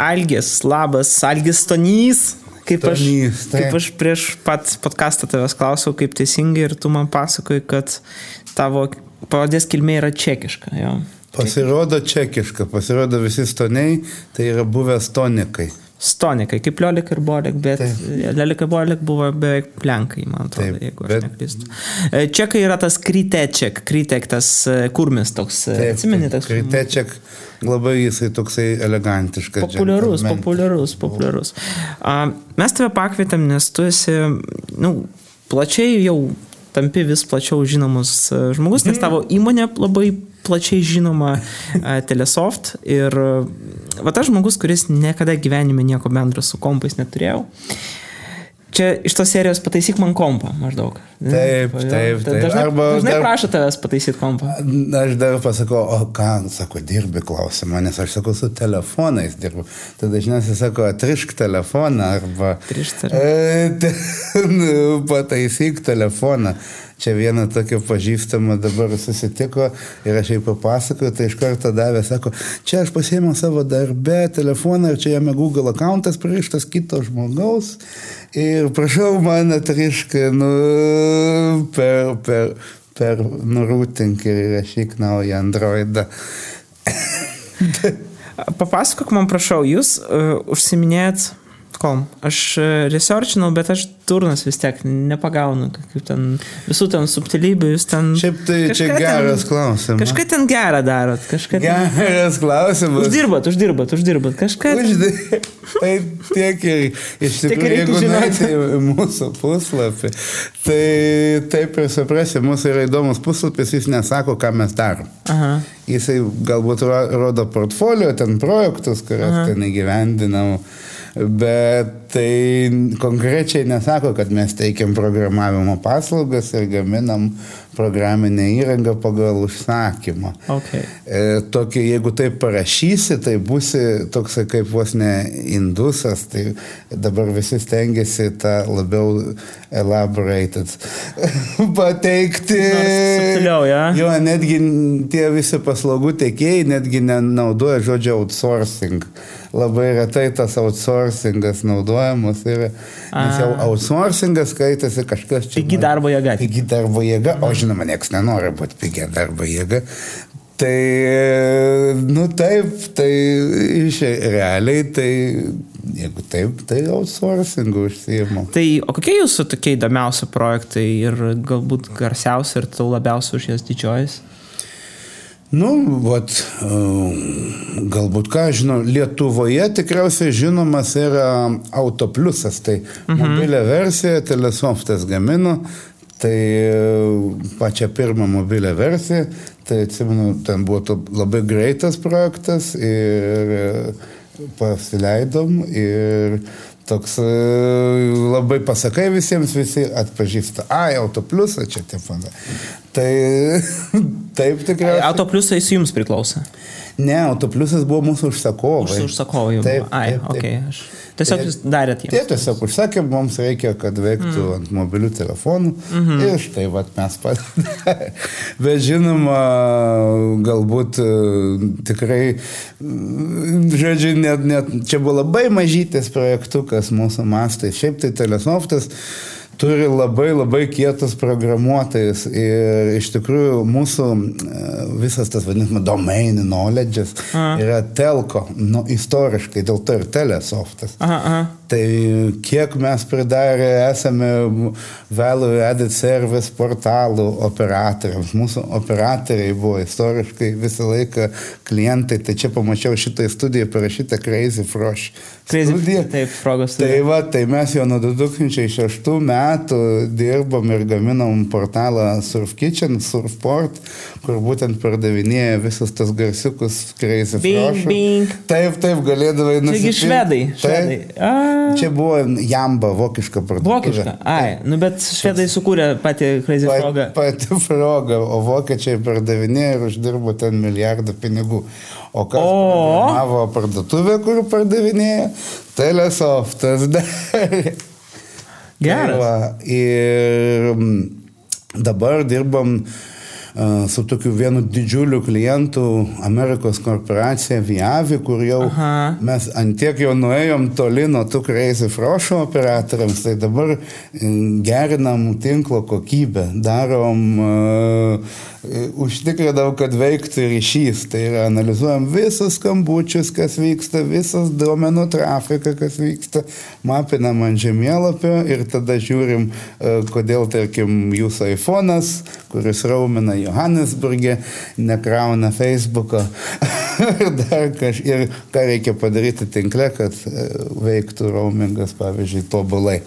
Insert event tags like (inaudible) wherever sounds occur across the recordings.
Algis, labas, Algis Tonys. Kaip aš, Tonys, taip. kaip aš prieš pat podcastą tavęs klausiau, kaip teisingai ir tu man pasakoji, kad tavo pavadės kilmė yra čekiška. Jo. Pasirodo čekiška, pasirodo visi stoniai, tai yra buvę stonikai. Stonikai, kaip Liolik ir Bolek, bet Liolik ir Bolek buvo beveik lenkai, man atrodo, Taip, jeigu aš bet- neklystu. E, Čekai yra tas kryteček, krytek, tas e, kurmis toks, e, atsimeni, toks Kritečiak labai jisai toksai elegantiškas. Populiarus, džentelmen. populiarus, populiarus. A, mes tave pakvietėm, nes tu esi, nu, plačiai jau tampi vis plačiau žinomus žmogus, nes tavo įmonė labai plačiai žinoma Telesoft ir va tas žmogus, kuris niekada gyvenime nieko bendro su kompais neturėjau. Čia iš tos serijos pataisyk man kompą maždaug. Taip, taip, taip. Dažnai, Arba dažnai dar- prašo tavęs pataisyti kompą. Aš dar pasakau, o ką, sako, dirbi klausimą, nes aš sakau, su telefonais dirbu. Tada dažniausiai sako, atrišk telefoną arba Atrišk e, te, pataisyk telefoną. Čia viena tokia pažįstama dabar susitiko ir aš jai papasakoju, tai iš karto davė, sako, čia aš pasėmiau savo darbę telefoną ir čia jame Google accountas pririštas kito žmogaus ir prašau man atrišk, nu, per, per, per nurūtink ir rašyk naują Androidą. Papasakok man, prašau, jūs uh, užsiminėjat kom. Aš uh, researchinau, bet aš turnas vis tiek nepagaunu, kaip ten visų ten subtilybių, jūs ten... Šiaip tai čia geras klausimas. Kažką ten gerą darot, kažką ten... Geras klausimas. Uždirbat, uždirbat, uždirbat, kažką... ten- Uždi... (laughs) Tai tiek ir iš tikrųjų, jeigu nueiti į mūsų puslapį, tai taip ir suprasi, mūsų yra įdomus puslapis, jis nesako, ką mes darom. Aha. Jisai galbūt ro- rodo portfolio, ten projektus, kuriuos ten įgyvendinam, bet tai konkrečiai nesako, kad mes teikiam programavimo paslaugas ir gaminam programinę įrangą pagal užsakymą. Okay. E, tokį, jeigu taip parašysi, tai būsi toks kaip vos ne indusas, tai dabar visi stengiasi tą labiau elaborated (laughs) pateikti. Subtiliau, ja? Jo, netgi tie visi paslaugų tiekėjai netgi nenaudoja žodžio outsourcing. Labai retai tas outsourcingas naudojamas yra. Nes jau outsourcingas skaitasi kažkas čia. Pigi darbo jėga. Pigi darbo jėga, o žinoma, niekas nenori būti pigia darbo jėga. Tai, nu taip, tai iš realiai, tai jeigu taip, tai outsourcingų užsijimam. Tai o kokie jūsų tokie įdomiausi projektai ir galbūt garsiausi ir tau labiausiai už jas didžiuojas? Nu, vat, um, galbūt ką žinau, Lietuvoje tikriausiai žinomas yra Autopliusas, tai mhm. mobilę versiją Telesoftas gamino, tai e, pačią pirmą mobilę versiją, tai atsimenu, ten buvo labai greitas projektas ir e, pasileidom ir toks e, labai pasakai visiems, visi atpažįsta, ai, Autopliusą čia tie fanai. Tai (laughs) taip tikriausiai. Auto pliusai su jums priklauso. Ne, Autopliusas buvo mūsų užsakovai. Už užsakovai jau. Taip. Ai, taip, taip. Okay. Tiesiog jūs darėt Jie jiems. tiesiog užsakė, mums reikia, kad veiktų mm. ant mobilių telefonų. Mm -hmm. Ir štai vat, mes pat. (laughs) Bet žinoma, galbūt e, tikrai, mm, žodžiu, net, net čia buvo labai mažytis projektukas mūsų mastai. Šiaip tai Telesoftas turi labai labai kietus programuotojus ir iš tikrųjų mūsų e, visas tas vadinamas domain knowledge'as Aha. yra telko, nu, istoriškai, dėl to ir telesoftas. Aha, aha. Tai kiek mes pridarę esame Value Added Service portalų operatoriams. Mūsų operatoriai buvo istoriškai visą laiką klientai. Tai čia pamačiau šitą studiją parašytą Crazy Frosh. Crazy, studiją. taip, progos. Tai va, tai mes jau nuo 2006 metų dirbom ir gaminom portalą Surf Kitchen, Surfport, kur būtent pardavinėja visus tas garsiukus Crazy Frosh. Taip, taip, galėdavai Taigi nusipirkti. švedai. Taip. Čia buvo jamba, vokiška parduotuvė. vokiška. Ai, nu bet švedai sukūrė patį Crazy Frogą. Pa- Pati frogą, o vokiečiai pardavinėjo ir uždirbo ten milijardą pinigų. O kas O. programavo parduotuvę, kur pardavinėjo? Telesoftas (laughs) darė. Tai va, ir mm, dabar dirbam su tokiu vienu didžiuliu klientu Amerikos korporacija Viavi, kur jau Aha. mes antiek jau nuėjom toli nuo tų Crazy Frošo operatoriams, tai dabar gerinam tinklo kokybę, darom uh, užtikrinam, kad veiktų ryšys. Tai yra analizuojam visus skambučius, kas vyksta, visas duomenų trafiką, kas vyksta, mapinam ant žemėlapio ir tada žiūrim, e, kodėl, tarkim, jūsų iPhone'as, kuris raumina Johannesburgė, nekrauna Facebook'o. (laughs) ir dar kaž, ir ką reikia padaryti tinkle, kad e, veiktų roamingas, pavyzdžiui, tobulai.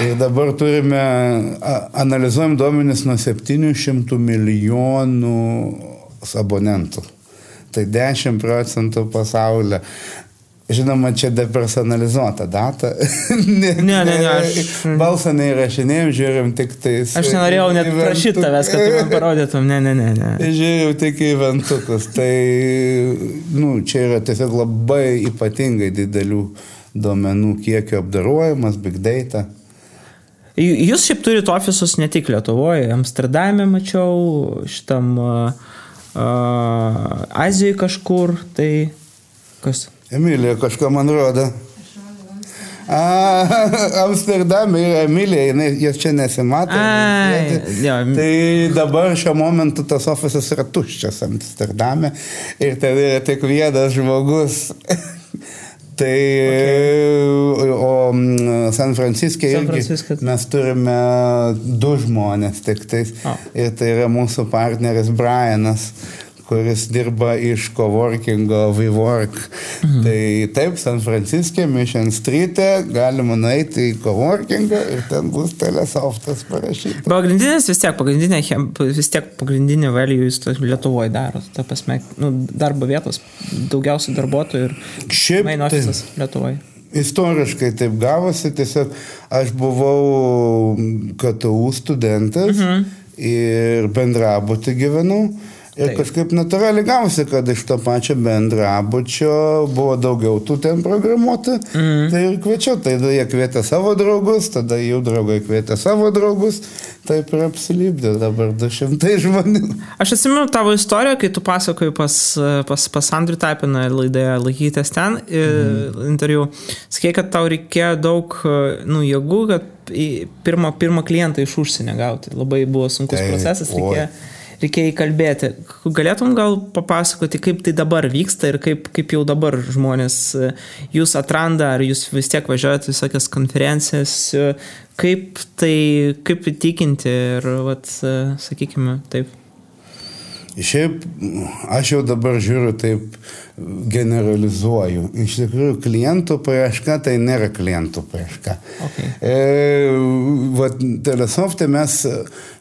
Ir dabar turime, analizuojam duomenis nuo 700 milijonų abonentų. Tai 10 procentų pasaulyje. Žinoma, čia depersonalizuota data. (laughs) ne, ne, ne, ne, aš. Balsą neįrašinėjom, žiūrim tik tais. Aš nenorėjau net prašyti tavęs, kad tu man parodytum, ne, ne, ne. ne. Žiūrėjau tik į ventukus. Tai, nu, čia yra tiesiog labai ypatingai didelių duomenų kiekio apdarojimas, big data. Jūs šiaip turite ofisus ne tik Lietuvoje, Amsterdame mačiau, šitam uh, Azijoje kažkur, tai kas? Emilija kažką man rodo. A, (laughs) Amsterdame yra Emilija, jinai, jos čia nesimato. Ai, ja. Tai dabar šiuo momentu tas ofisas yra tuščias Amsterdame ir ten yra tik vienas žmogus. (laughs) Tai, okay. o mm, San Franciske irgi mes turime du žmonės tik tais. Oh. Ir tai yra mūsų partneris Brianas kuris dirba iš coworkingo WeWork. Mhm. Tai taip, San Franciske, Mission Street, galima nueiti į coworkingą ir ten bus telesoftas parašytas. Pagrindinis vis tiek, pagrindinė, vis tiek pagrindinė value jūs Lietuvoje darot, ta prasme, nu, darbo vietos, daugiausiai darbuotojų ir Šiaip main ofisas tai... Lietuvoje. Istoriškai taip gavosi, tiesiog aš buvau KTU studentas mhm. ir bendrabutį gyvenau. Ir Taip. kažkaip natūraliai gausi, kad iš to pačio bendrabučio buvo daugiau tų ten programuotų. Mm. Tai ir kviečiau, tai jie kvietė savo draugus, tada jų draugai kvietė savo draugus, taip ir apsilybdė dabar 200 žmonių. Aš atsimenu tavo istoriją, kai tu pasakoji pas, pas, pas Andrių Tapiną laidoje laikytės ten mm. interviu. Sakė, kad tau reikėjo daug nu, jėgų, kad pirmą, pirmą klientą iš užsienio gauti. Labai buvo sunkus tai, procesas, reikėjo. Oi reikėjo įkalbėti. Galėtum gal papasakoti, kaip tai dabar vyksta ir kaip, kaip jau dabar žmonės e, jūs atranda, ar jūs vis tiek važiuojate visokias konferencijas, e, kaip tai, kaip įtikinti ir, vat, e, sakykime, taip. Šiaip aš jau dabar žiūriu taip generalizuoju. Iš tikrųjų, klientų paieška tai nėra klientų paieška. Okay. E, vat, telesofte mes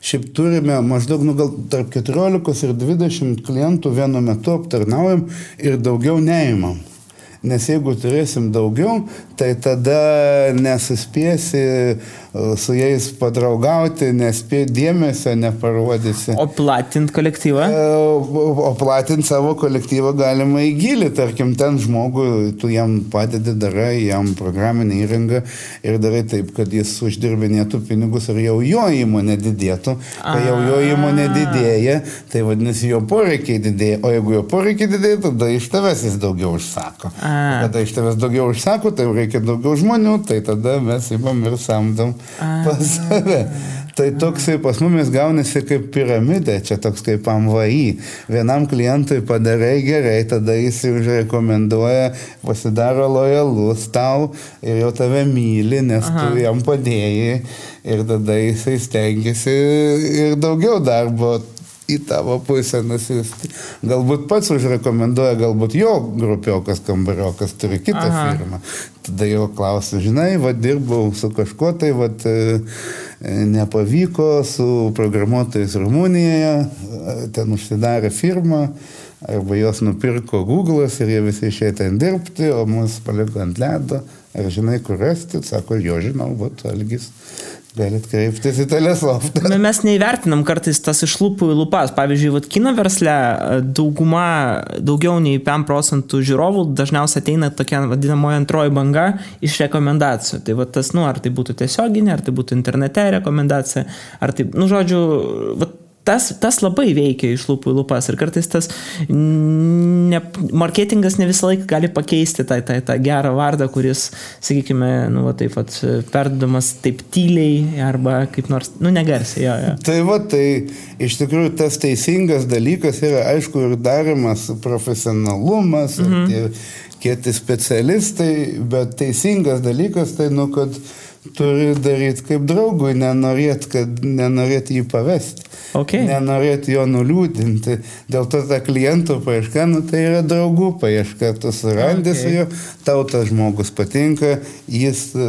šiaip turime maždaug nu, gal tarp 14 ir 20 klientų vienu metu aptarnaujam ir daugiau neimam. Nes jeigu turėsim daugiau, tai tada nesuspėsi su jais padraugauti, nespėj dėmesio neparodysi. O platint kolektyvą? E, o platint savo kolektyvą galima į gilį, tarkim, ten žmogui, tu jam padedi, darai jam programinę įrangą ir darai taip, kad jis uždirbinėtų pinigus ir jau jo įmonė didėtų. Kai jau jo įmonė didėja, tai vadinasi jo poreikiai didėja, o jeigu jo poreikiai didėja, tada iš tavęs jis daugiau užsako. Kada iš tavęs daugiau užsako, tai reikia daugiau žmonių, tai tada mes įmam ir samdom pas save. Tai toksai pas mumis gaunasi kaip piramidė, čia toks kaip MVI. Vienam klientui padarai gerai, tada jis užrekomenduoja, pasidaro lojalus tau ir jau tave myli, nes Aha. tu jam padėjai ir tada jisai stengiasi ir daugiau darbo į tavo pusę nusiųsti. Galbūt pats užrekomenduoja, galbūt jo grupiokas kambariokas turi kitą Aha. firmą. Tada jo klausiu, žinai, va dirbau su kažkuo tai, va e, nepavyko su programuotojais Rumunijoje, e, ten užsidarė firma. Arba juos nupirko Google'as ir jie visi išėjo ten dirbti, o mus paliko ant ledo. Ar žinai, kur rasti? Sako, jo žinau, va, Algis Galit kreiptis į telesoftą. Mes neįvertinam kartais tas iš lūpų į lūpas. Pavyzdžiui, vat, kino versle e, dauguma, daugiau nei 5 procentų žiūrovų dažniausiai ateina tokia vadinamoji antroji banga iš rekomendacijų. Tai vat, tas, nu, ar tai būtų tiesioginė, ar tai būtų internete rekomendacija, ar tai, nu, žodžiu, vat, tas, tas labai veikia iš lūpų į lūpas ir kartais tas ne, marketingas ne visą laiką gali pakeisti tą, tą, tą gerą vardą, kuris, sakykime, nu, va, taip pat perdodamas taip tyliai arba kaip nors, nu, negarsiai. Jo, jo. Tai va, tai iš tikrųjų tas teisingas dalykas yra, aišku, ir darimas profesionalumas, mhm. tie kieti specialistai, bet teisingas dalykas tai, nu, kad turi daryti kaip draugui, nenorėt, kad nenorėt jį pavesti. Okay. Nenorėt jo nuliūdinti. Dėl to ta klientų paieška, nu, tai yra draugų paieška. Tu surandi okay. su juo, tau tas žmogus patinka, jis, e,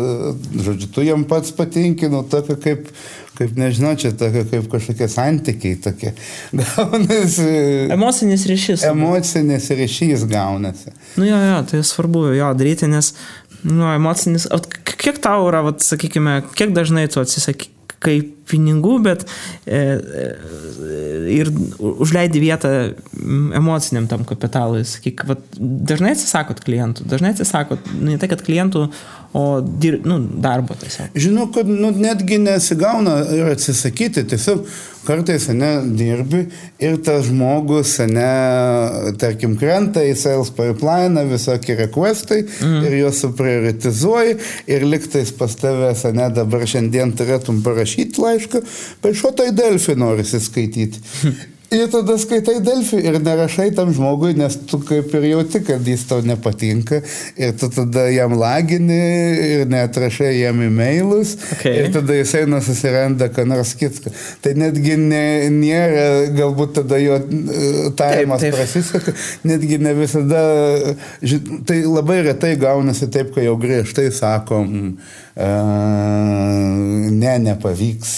žodžiu, tu jam pats patinki, nu, tokia kaip, kaip nežinau, čia tokia kaip kažkokie santykiai tokie. (laughs) Gaunasi. Emocinis ryšys. Emocinis ryšys gaunasi. Nu jo, jo, tai svarbu jo daryti, nes Nu, emocinis. Kiek tau yra, vat, sakykime, kiek dažnai tu atsisakai pinigų, bet e, e, ir užleidi vietą emociniam tam kapitalui. Sakyk, vat, dažnai atsisakot klientų, dažnai atsisakot, ne tai, kad klientų, o dir, nu, darbo tiesiog. Žinau, kad nu, netgi nesigauna ir atsisakyti, tiesiog kartais, ne, dirbi ir tas žmogus, ne, tarkim, krenta į sales pipeline, visokie requestai mm. ir juos suprioritizuoji ir liktais pas tavęs, ne, dabar šiandien turėtum parašyti laišką, paaiško tai Delfi norisi skaityti. (laughs) Ir tada skaitai Delfį ir nerašai tam žmogui, nes tu kaip ir jauti, kad jis tau nepatinka. Ir tu tada jam lagini ir netrašai jam e-mailus. Okay. Ir tada jisai nususiranda, ką nors kitką. Tai netgi ne, nėra, galbūt tada jo e, tarimas prasiseka, netgi ne visada, tai labai retai gaunasi taip, kai jau griežtai sakom, ne, nepavyks,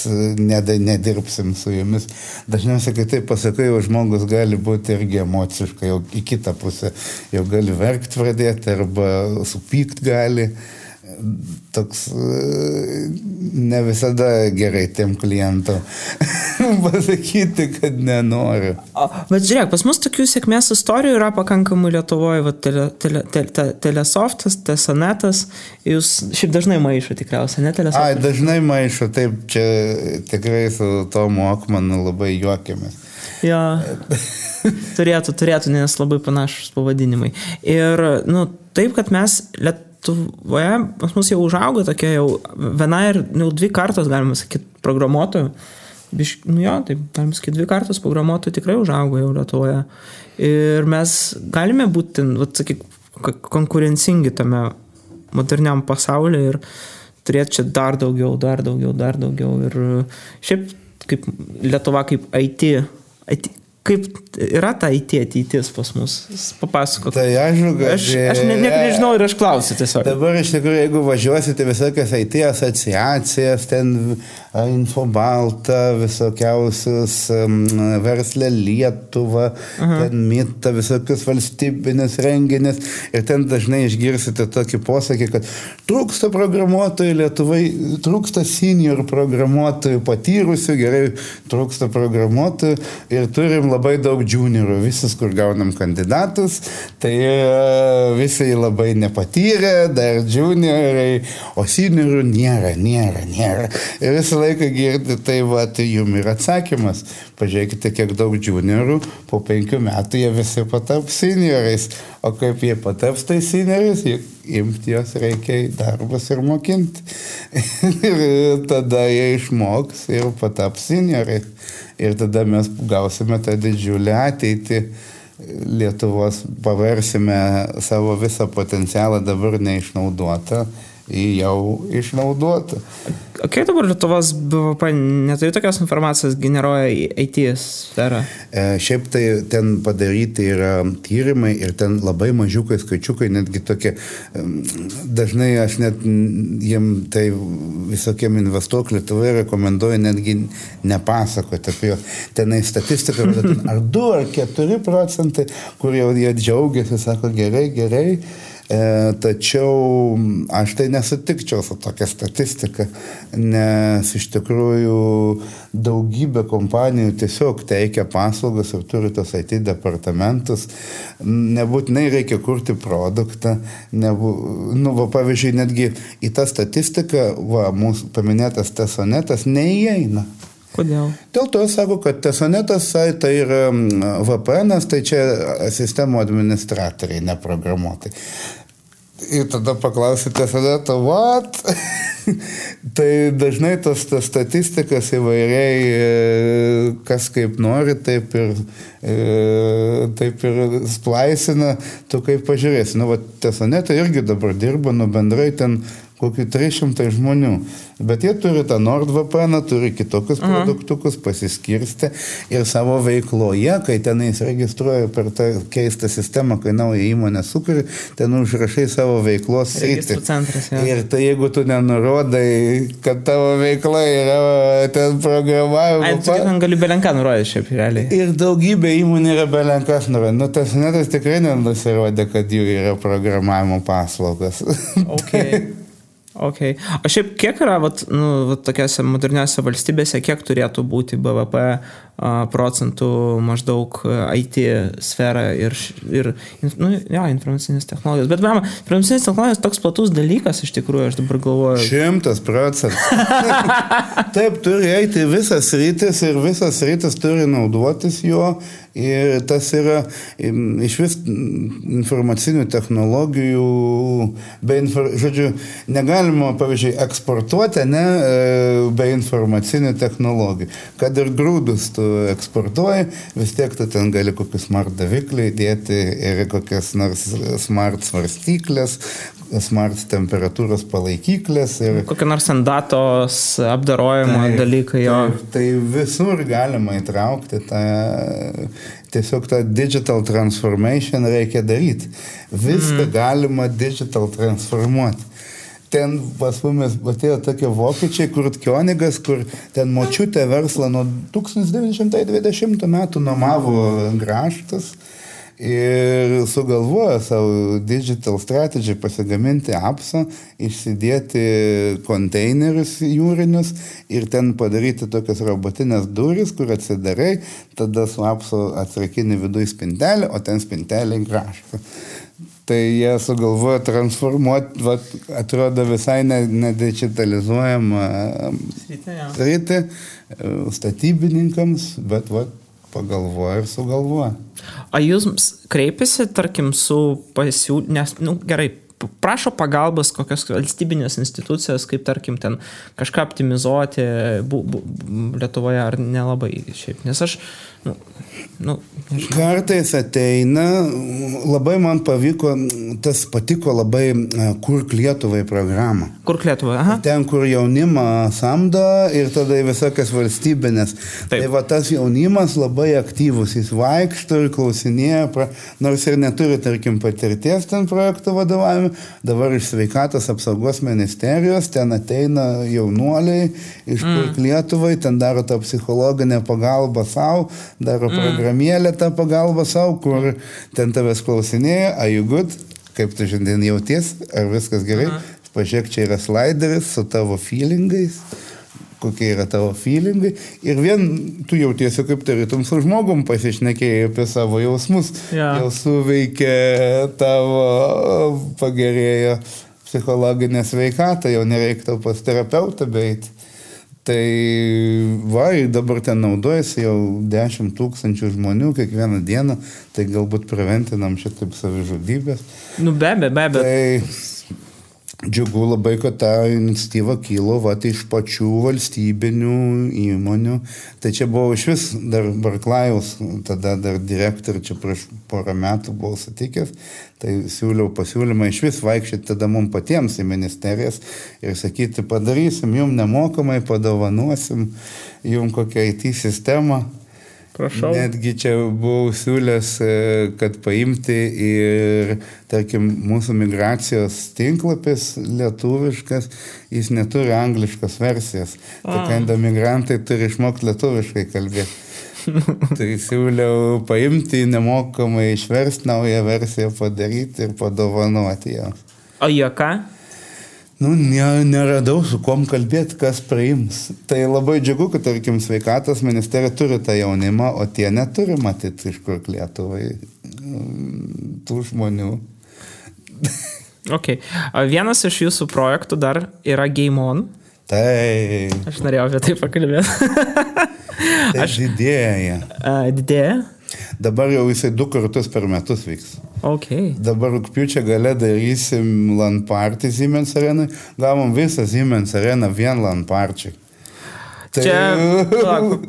nedirbsim su jumis. Dažniausiai, kai taip pasakai, jau žmogus gali būti irgi emociškai, jau į kitą pusę, jau gali verkti pradėti arba supykt gali toks ne visada gerai tiem klientam (laughs) pasakyti, kad nenoriu. Bet žiūrėk, pas mus tokių sėkmės istorijų yra pakankamai Lietuvoje, va, tele, tele, tele, telesoftas, tesonetas, jūs šiaip dažnai maišo tikriausiai, ne telesoftas? Ai, dažnai maišo, taip, čia tikrai su Tomu Okmanu labai juokiamės. Jo. turėtų, turėtų, nes labai panašus pavadinimai. Ir, nu, taip, kad mes Lietuvoje Lietuvoje pas mus jau užaugo tokia jau viena ir jau dvi kartos, galima sakyti, programuotojų. Biš, nu jo, taip, galima sakyti, dvi kartos programuotojų tikrai užaugo jau Lietuvoje. Ir mes galime būti, sakyk, konkurencingi tame moderniam pasaulyje ir turėti čia dar daugiau, dar daugiau, dar daugiau. Ir šiaip kaip Lietuva kaip IT, IT Kaip yra ta IT ateitis pas mus? Papasakok. Tai aišku, kad... Aš, aš ne, ne, nežinau ir aš klausiu tiesiog. Dabar iš tikrųjų, jeigu važiuosite visokias IT asociacijas, ten Infobalta, visokiausius um, verslę Lietuvą, Aha. ten mitą, visokius valstybinius renginius. Ir ten dažnai išgirsite tokį posakį, kad trūksta programuotojų Lietuvai, trūksta senior programuotojų, patyrusių, gerai, trūksta programuotojų ir turim labai daug juniorų, visus, kur gaunam kandidatus, tai uh, visi labai nepatyrę, dar juniorai, o seniorų nėra, nėra, nėra. Ir visą laiką girdi, tai va, tai jums yra atsakymas. Pažiūrėkite, kiek daug juniorų, po penkių metų jie visi pataps seniorais. O kaip jie pataps tai seniorais, imti jos reikia į darbus ir mokinti. (laughs) ir tada jie išmoks ir pataps seniorais. Ir tada mes gausime tą didžiulę ateitį. Lietuvos paversime savo visą potencialą dabar neišnaudotą jau išnaudotą. O kiek dabar Lietuvos BVP neturi tokios informacijos generuoja IT sferą? E, šiaip tai ten padaryti yra tyrimai ir ten labai mažiukai skaičiukai, netgi tokie, dažnai aš net jiem tai visokiem investuok Lietuvoje rekomenduoju netgi nepasakoti apie juos. Tenai statistika, ar 2 ar 4 procentai, kur jau jie džiaugiasi, sako gerai, gerai. E, tačiau aš tai nesutikčiau su tokia statistika, nes iš tikrųjų daugybė kompanijų tiesiog teikia paslaugas ir turi tos IT departamentus. Nebūtinai reikia kurti produktą. Nebu, nu, va, pavyzdžiui, netgi į tą statistiką, va, mūsų paminėtas tesonetas neįeina. Kodėl? Dėl to sako, kad tesonetas tai yra VPN, tai čia sistemo administratoriai, ne programuotojai. Ir tada paklausite tesoneto, what? (laughs) tai dažnai tas, tas statistikas įvairiai, e, kas kaip nori, taip ir, e, taip ir splaisina, tu kaip pažiūrėsi. Nu, va, tesonetai irgi dabar dirba, nu bendrai ten kokį 300 žmonių. Bet jie turi tą NordVPN, turi kitokius Aha. produktukus, pasiskirsti ir savo veikloje, kai tenais registruoja per tą keistą sistemą, kai naują įmonę sukuri, ten užrašai savo veiklos sritį. Ir tai jeigu tu nenurodai, kad tavo veikla yra ten programavimo. Ai, tu ten gali belenką nurodyti šiaip realiai. Ir daugybė įmonių yra belenkas nurodyti. Nu, tas netas tikrai nenusirodė, kad jų yra programavimo paslaugos. Okay. (laughs) Okay. O šiaip kiek yra, vat, nu, vat, tokiose moderniose valstybėse, kiek turėtų būti BVP procentų maždaug IT sfera ir, ir nu, jo, informacinės technologijos. Bet, man, informacinės technologijos toks platus dalykas iš tikrųjų, aš dabar galvoju. Šimtas procentų. (laughs) Taip, turi eiti visas rytis ir visas rytis turi naudotis juo Ir tas yra iš vis informacinių technologijų, be, infor, žodžiu, negalima, pavyzdžiui, eksportuoti ne, e, be informacinių technologijų. Kad ir grūdus tu eksportuoji, vis tiek tu ten gali kokius smart davikliai dėti ir kokias nors smart svarstyklės, smart temperatūros palaikyklės. Ir... Kokie nors ant datos apdarojimo tai, dalykai jo. Tai, tai visur galima įtraukti tą, tiesiog tą digital transformation reikia daryti. Viską mm. galima digital transformuoti ten pas mumis atėjo tokie vokiečiai, kur Kionigas, kur ten močiutė verslą nuo 1920 metų nuomavo graštas ir sugalvojo savo digital strategy pasigaminti apsą, išsidėti konteinerius jūrinius ir ten padaryti tokias robotinės duris, kur atsidarai, tada su apsu atrakini viduje spintelę, o ten spintelė grašta. Tai jie sugalvojo transformuoti, va, atrodo visai nedigitalizuojamą ne sritį e, statybininkams, bet va, pagalvoja ir sugalvoja. O jūs kreipiasi, tarkim, su pasiūlymu, nes, na nu, gerai, prašo pagalbos kokios valstybinės institucijos, kaip tarkim ten kažką optimizuoti bu, bu, Lietuvoje ar nelabai šiaip. Nes aš, nu, nu, Kartais ateina, labai man pavyko, tas patiko labai Kurk Lietuvai programą. Kurk Lietuvai, aha. Ten, kur jaunimą samdo ir tada į visokias valstybinės. Taip. Tai va tas jaunimas labai aktyvus, jis vaikšto ir klausinėja, pra, nors ir neturi, tarkim, patirties ten projektų vadovavime, dabar iš sveikatos apsaugos ministerijos, ten ateina jaunuoliai iš mm. Lietuvai, ten daro tą psichologinę pagalbą savo, daro mm. programėlę tą pagalbą savo, kur ten tavęs klausinėja, are you good, kaip tu šiandien jauties, ar viskas gerai, mm. pažiūrėk, čia yra slideris su tavo feelingais kokie yra tavo feelingai ir vien tu jautiesi kaip tarytum su žmogum pasišnekėjai apie savo jausmus, ja. jau suveikia tavo pagerėjo psichologinė sveikata, jau nereiktų pas terapeutą beiti. Tai va, dabar ten naudojasi jau 10 tūkstančių žmonių kiekvieną dieną, tai galbūt preventinam šitaip savižudybės. Nu be abejo, be abejo. Tai Džiugu labai, kad ta iniciatyva kilo vat, iš pačių valstybinių įmonių. Tai čia buvo iš vis dar Barklajaus, tada dar direktorių, čia prieš porą metų buvau sutikęs, tai siūliau pasiūlymą iš vis vaikščioti tada mums patiems į ministerijas ir sakyti, padarysim jum nemokamai, padovanuosim jum kokią IT sistemą Prašau. Netgi čia buvau siūlęs, e, kad paimti ir, tarkim, mūsų migracijos tinklapis lietuviškas, jis neturi angliškos versijos. Tai kanda migrantai turi išmokti lietuviškai kalbėti. (laughs) tai siūliau paimti nemokamai išversti naują versiją, padaryti ir padovanoti ją. O jie ką? Nu, ne, neradau su kom kalbėti, kas priims. Tai labai džiugu, kad, tarkim, sveikatos ministerija turi tą jaunimą, o tie neturi matyti iš kur Lietuvai mm, tų žmonių. ok. Vienas iš jūsų projektų dar yra Game On. Tai, Aš norėjau apie tai pakalbėti. tai Aš- didėja. A, Didėja? Dabar jau jisai du kartus per metus vyks. Ok. Dabar rūpiučio gale darysim LAN party Siemens arenai. Gavom visą Siemens areną vien LAN parčiai. Tai, (laughs) Čia,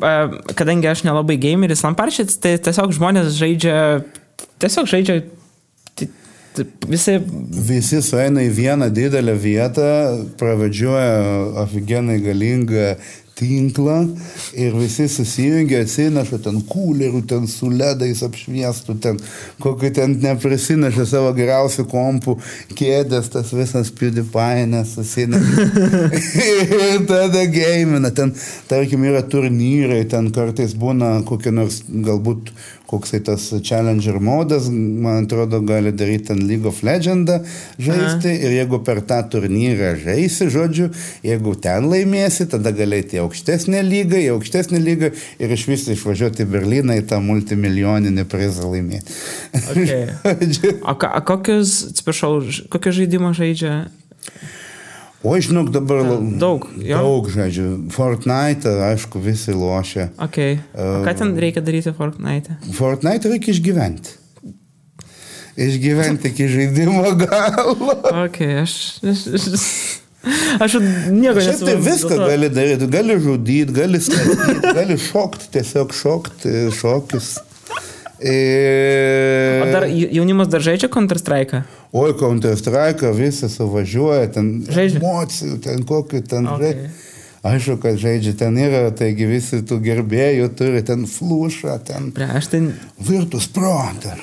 a, kadangi aš nelabai gameris lamparšys, tai tiesiog žmonės žaidžia, tiesiog žaidžia visi, Visi sueina į vieną didelę vietą, pravedžioja aфиgenai galingą tinklą ir visi susijungia, atsineša ten kūlerių, ten su ledais apšviestų, ten kokį ten neprisineša savo geriausių kompų, kėdės, tas visas PewDiePie susineša. (laughs) ir tada gamina, ten, tarkim, yra turnyrai, ten kartais būna kokie nors, galbūt koksai tas Challenger modas, man atrodo, gali daryti ten League of Legendą žaisti Aha. ir jeigu per tą turnyrą žaisi, žodžiu, jeigu ten laimėsi, tada galėti į aukštesnę lygą, į aukštesnę lygą ir iš viso išvažiuoti į Berliną į tą multimilijoninį prizą laimėti. Okay. (laughs) O, o kokius, atsiprašau, ž- kokius žaidimus žaidžia? O žinok, dabar la- Daug, jo? Daug žaidžiu. Fortnite, aišku, visi lošia. Ok. O ką ten reikia daryti Fortnite? Fortnite reikia išgyventi. Išgyventi iki žaidimo galo. Ok, aš... aš, aš Aš nieko Šiaip tai nesuprantu. viską gali daryti, gali žudyti, gali statyti, gali šokti, tiesiog šokti, šokis. O dar Ir... jaunimas dar žaidžia Counter-Strike? Oi, Counter Strike, visi suvažiuoja, ten Žaidžia? emocijų, ten kokį ten Ok. žaidžia. Aišku, kad žaidžia, ten yra, taigi visi tų gerbėjų turi, ten flušą, ten Bre, aš tai... Virtus Pro, ten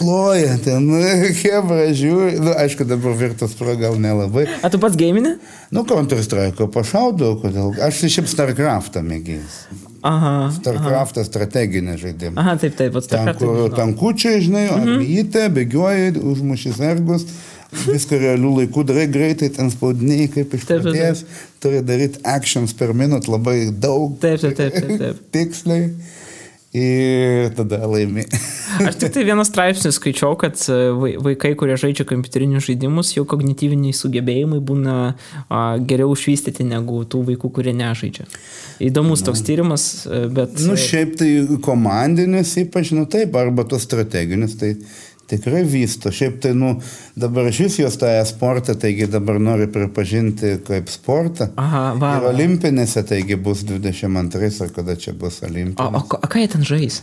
ploja, ten (laughs) hebra žiūri, nu, aišku, dabar Virtus Pro gal nelabai. A tu pats gaiminė? Nu, Counter Strike pašaudau, kodėl. Aš šiaip StarCraftą mėgėjęs. Aha. StarCraft'as strateginė žaidimą. Aha, taip, taip, pats Ten, kur tankučiai, žinai, Mhm. armytė, bėgioja, užmuši sergus, viską realių laikų darai greitai, ten spaudiniai kaip iš pradės, turi daryti actions per minut labai daug. Taip, taip, taip, taip, taip. (laughs) Tiksliai. Ir tada laimi. Aš tik tai vieną straipsnį skaičiau, kad e, vai- vaikai, kurie žaidžia kompiuterinius žaidimus, jau kognityviniai sugebėjimai būna geriau išvystyti negu tų vaikų, kurie nežaidžia. Įdomus toks tyrimas, e, bet... Nu, šiaip tai komandinis, ypač, nu taip, arba tos strateginis, tai tikrai vysto. Šiaip tai, nu, dabar šis jos tą sportą, taigi dabar nori pripažinti kaip sportą. Aha, va. Ir olimpinėse, taigi bus 22 ar kada čia bus O, o, olimpinės. ko- o ką jie ten žais?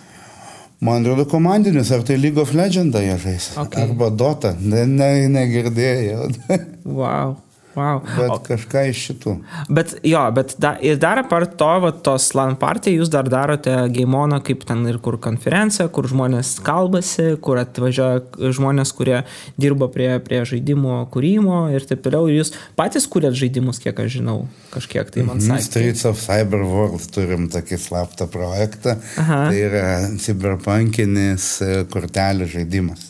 Man atrodo komandinis, ar tai League of Legends jie žais. Ok. Arba Dota, ne, ne, negirdėjau. (laughs) Wow. Wow. Bet O, kažką iš šitų. bet jo, bet da, ir dar apart to, va, tos LAN partijai, jūs dar darote Gaimoną, kaip ten ir kur konferencija, kur žmonės kalbasi, kur atvažiuoja žmonės, kurie dirba prie, prie žaidimo kūrimo ir taip toliau. Ir jūs patys kūrėt žaidimus, kiek aš žinau, kažkiek tai man Mhm, sakė. Streets of Cyber World turim tokį slaptą projektą. Aha. Tai yra cyberpunkinis e, kortelių žaidimas.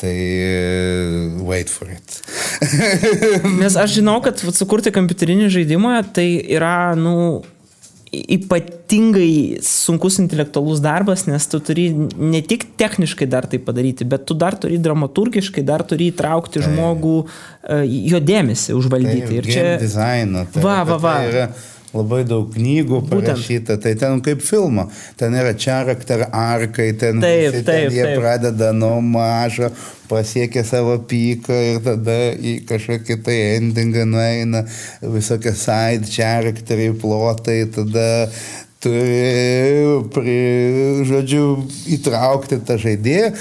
Tai e, wait for it. (laughs) Nes aš žinau, kad sukurti kompiuterinį žaidimą tai yra, nu, ypatingai sunkus intelektualus darbas, nes tu turi ne tik techniškai dar tai padaryti, bet tu dar turi dramaturgiškai, dar turi įtraukti žmogų, e, jo dėmesį užvaldyti. Ir čia... dizaino. Tai, Va, va, va. Tai yra labai daug knygų Būtent. parašyta, tai ten kaip filmo. Ten yra charakter arkai, ten, Taip, visi taip, ten jie taip. pradeda nuo mažo, pasiekia savo pyką ir tada į kažkokį tai endingą nueina, visokie side charakteriai, plotai, tada turi, pri, žodžiu, įtraukti tą žaidėją.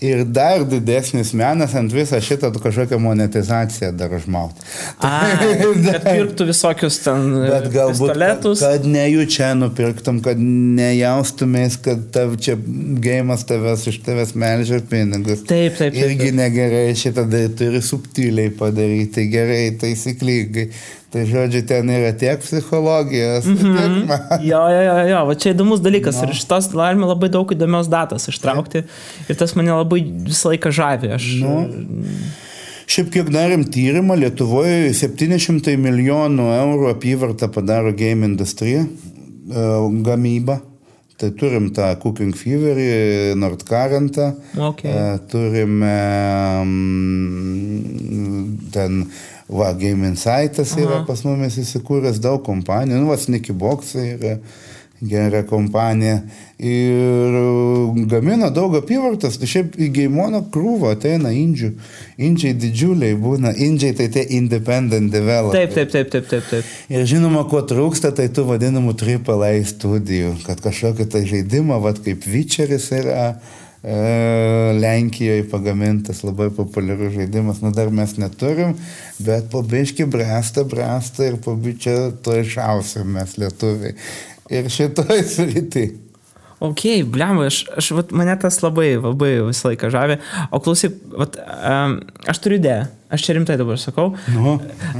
Ir dar didesnis menas ant viso šito kažkokią monetizaciją dar užmauti. Kad (laughs) pirktų visokius ten Bet galbūt, kad, pistoletus. kad nejučia nupirktum, kad nejaustumės, kad tav čia gėjimas tavęs iš tavęs melžia pinigus. Taip, taip, taip, Irgi taip. negerai šitą dar turi subtiliai padaryti, gerai, taisyklingai. Tai žodžiu, ten yra tiek psichologijos, mm -hmm. tiek. Jo, jo, jo, jo, va čia įdomus dalykas No. ir iš tos galime labai daug įdomios datos ištraukti ir tas mane labai visą laiką žavi. Aš, Nu. Šiaip kiek darėm tyrimą, Lietuvoje 700 milijonų eurų apyvartą padaro game industrija, e, gamyba. Tai turim tą Cooking Feverį, Nord Currentą, Okay. e, turime mm, ten, va, Game Insightas yra Aha. pas mumis įsikūręs daug kompanijų, nu, va, Sneaky Boxai yra gera kompanija ir gamina daug apyvartas, tai šiaip į Gaimono krūvą ateina indžių, indžiai didžiuliai būna, indžiai tai tie independent developers. Taip, taip, taip, taip, taip, taip. Ir žinoma, ko trūksta, tai tų vadinamų AAA studijų, kad kažkokį tai žaidimą, vad kaip Vyčeris yra e, Lenkijoje pagamintas labai populiarus žaidimas, nu dar mes neturim, bet po biški bręsta, bręsta ir po bičia to išausim mes lietuviai. Ir šitoj srity. Ok, blem, aš, aš vat, mane tas labai, labai visą laiką žavė. O klausyk, vat, um, aš turiu idėją, aš čia rimtai dabar sakau. Nu,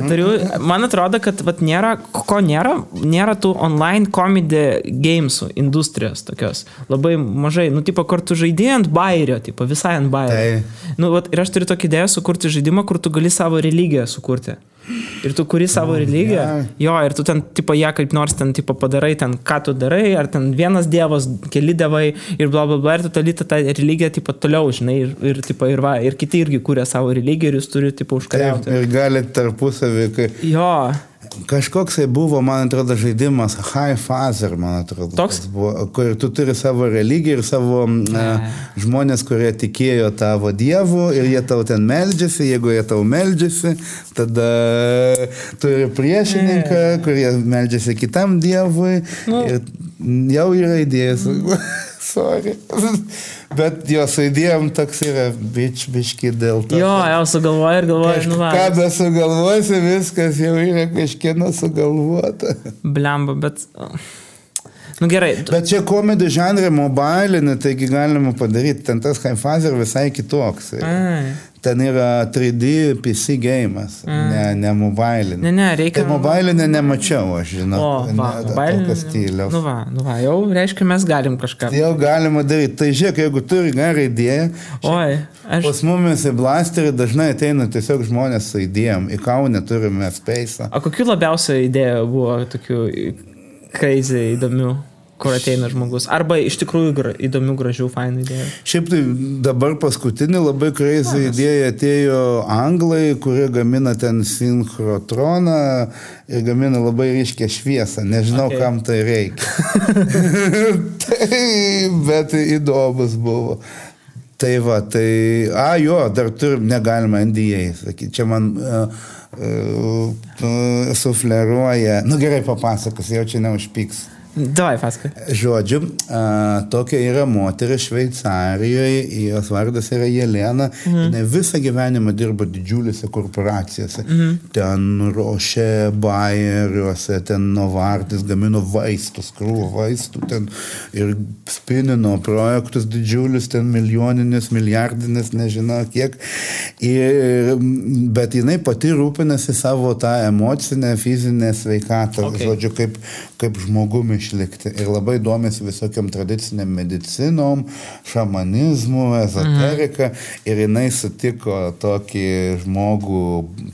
Turiu, man atrodo, kad vat, nėra, ko nėra, nėra tų online comedy gamesų industrijos tokios. Labai mažai, nu, tipo, kur tu žaidėjai ant bairio, tipo, visai ant bairio. Nu, vat, ir aš turiu tokią idėją sukurti žaidimą, kur tu gali savo religiją sukurti. Ir tu kuri savo religiją. Jo, ir tu ten, tipo, ją kaip nors ten, tipo, padarai ten, ką tu darai, ar ten vienas dievas, keli dievai ir bla bla bla, ir tu tali tą religiją, tipo, toliau, žinai, ir, ir, tipo, ir, va, ir kiti irgi kūrė savo religiją ir jūs turite, tipo, taip, užkariauti. ir galit tarpusavį, kai Jo, Kažkoks tai buvo, man atrodo, žaidimas High Father, man atrodo. Toks? Buvo, kur tu turi savo religiją ir savo a, žmonės, kurie tikėjo tavo dievu ir jie tau ten meldžiasi, jeigu jie tau meldžiasi, tada turi priešininką, kurie meldžiasi kitam dievui Nu. ir jau yra idėjas. (laughs) Sorry. (laughs) Bet jos idėjom toks yra bič, biški dėl to. jo, jau sugalvoju ir galvoju, nu, va. Be sugalvosi, viskas jau yra kažkieno sugalvota. (laughs) Blemba, bet... Nu gerai. Bet čia komedijų žanrė mobilinė, taigi galima padaryti. Ten tas Haifazer visai kitoks. Ai. Ten yra 3D PC gėjimas, ne, ne mobilinė. Ne, ne, reikia- Tai mobilinė nemačiau, aš žinau. O, va, ne, mobilinė- stiliaus. Nu va, nu va, jau reiškia, mes galim kažką. Jau galima daryti. Tai žiūrėk, jeigu turi gerą idėją, Oi, aš. pas mumis į blasterį dažnai ateina tiesiog žmonės su idėjom. Į Kaunę turime Space. O kokių labiausiai idėjų buvo tokių crazy įdomių, kur ateina žmogus? Arba iš tikrųjų gra, įdomių, gražių, fainų idėjų. Šiaip tai dabar paskutinį labai kreizį idėją atėjo anglai, kurie gamina ten sinchrotroną ir gamina labai ryškę šviesą. Nežinau, Okay. kam tai reikia. (laughs) tai, bet įdomus buvo. Tai va, tai, a jo, dar turim, negalima NDA, sakyti, čia man uh, uh, sufleruoja, nu gerai papasakos, jau čia neužpyks. Davai, paskui. Žodžiu, a, tokia yra moteris Šveicarijoje, jos vardas yra Jelena, mhm. jinai visą gyvenimą dirbo didžiulėse korporacijose. Mhm. Ten ruošė bairiuose, ten Novartis gamino vaistus, krūvą vaistų, ten ir spinino projektus didžiulius, ten milijoninės, milijardinės, nežinau kiek. Ir, bet jinai pati rūpinasi savo tą emocinę, fizinę sveikatą, okay. žodžiu, kaip, kaip žmogumi išlikti. Ir labai domisi visokiam tradiciniam medicinom, šamanizmu, ezoterika. Mhm. Ir jinai sutiko tokį žmogų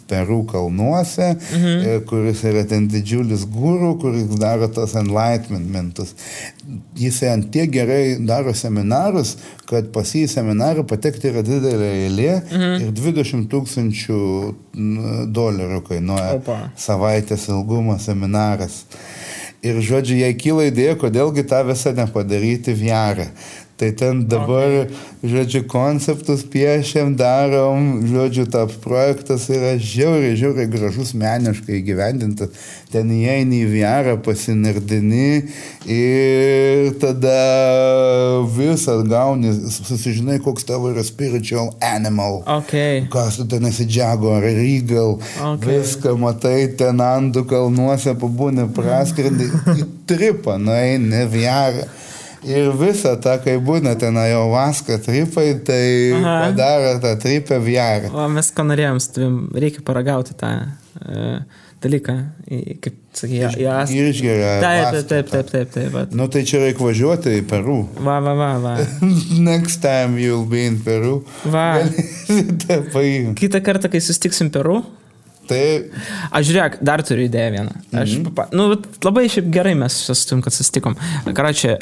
Perų kalnuose, mhm. kuris yra ten didžiulis gūrų, kuris daro tos enlightenmentus. Jis ant tiek gerai daro seminarus, kad pas jį seminarą patekti yra didelė eilė mhm. ir 20 tūkstančių dolerių kainuoja Opa. savaitės ilgumo seminaras. Ir žodžiu, jai kyla idėja, kodėlgi tą visą nepadaryti VR. Tai ten dabar, okay. žodžiu, konceptus piešiam, darom, žodžiu, tas projektas yra žiauriai, žiauriai gražus, meniškai gyvendintas. Ten įeini į VR, pasinardini ir tada visą gauni, susižinai, koks tavo yra spiritual animal. Ok. Kas tu ten esi Jaguar, Regal, Okay. okay. viską matai, ten Andų kalnuose pabūni, praskrendi, į tripą, nueini, vjarą. Ir visą tą, kai būna ten jau vaska tripai, tai Aha. padaro tą tripę vjarą. O mes ko norėjom, su tavim, reikia paragauti tą e, dalyką, kaip sakai, jas. Išgeria. Taip, taip, taip, taip, taip, taip. vat. Nu tai čia reikia važiuoti į Peru. Va, va, va, va. (laughs) Next time you'll be in Peru. Va. (laughs) Kitą kartą, kai sustiksim Peru, Tai Aš žiūrėk, dar turiu idėją vieną. Aš, Mhm. papa, nu, labai šiaip gerai mes susitim, kad susitikom. Karočią,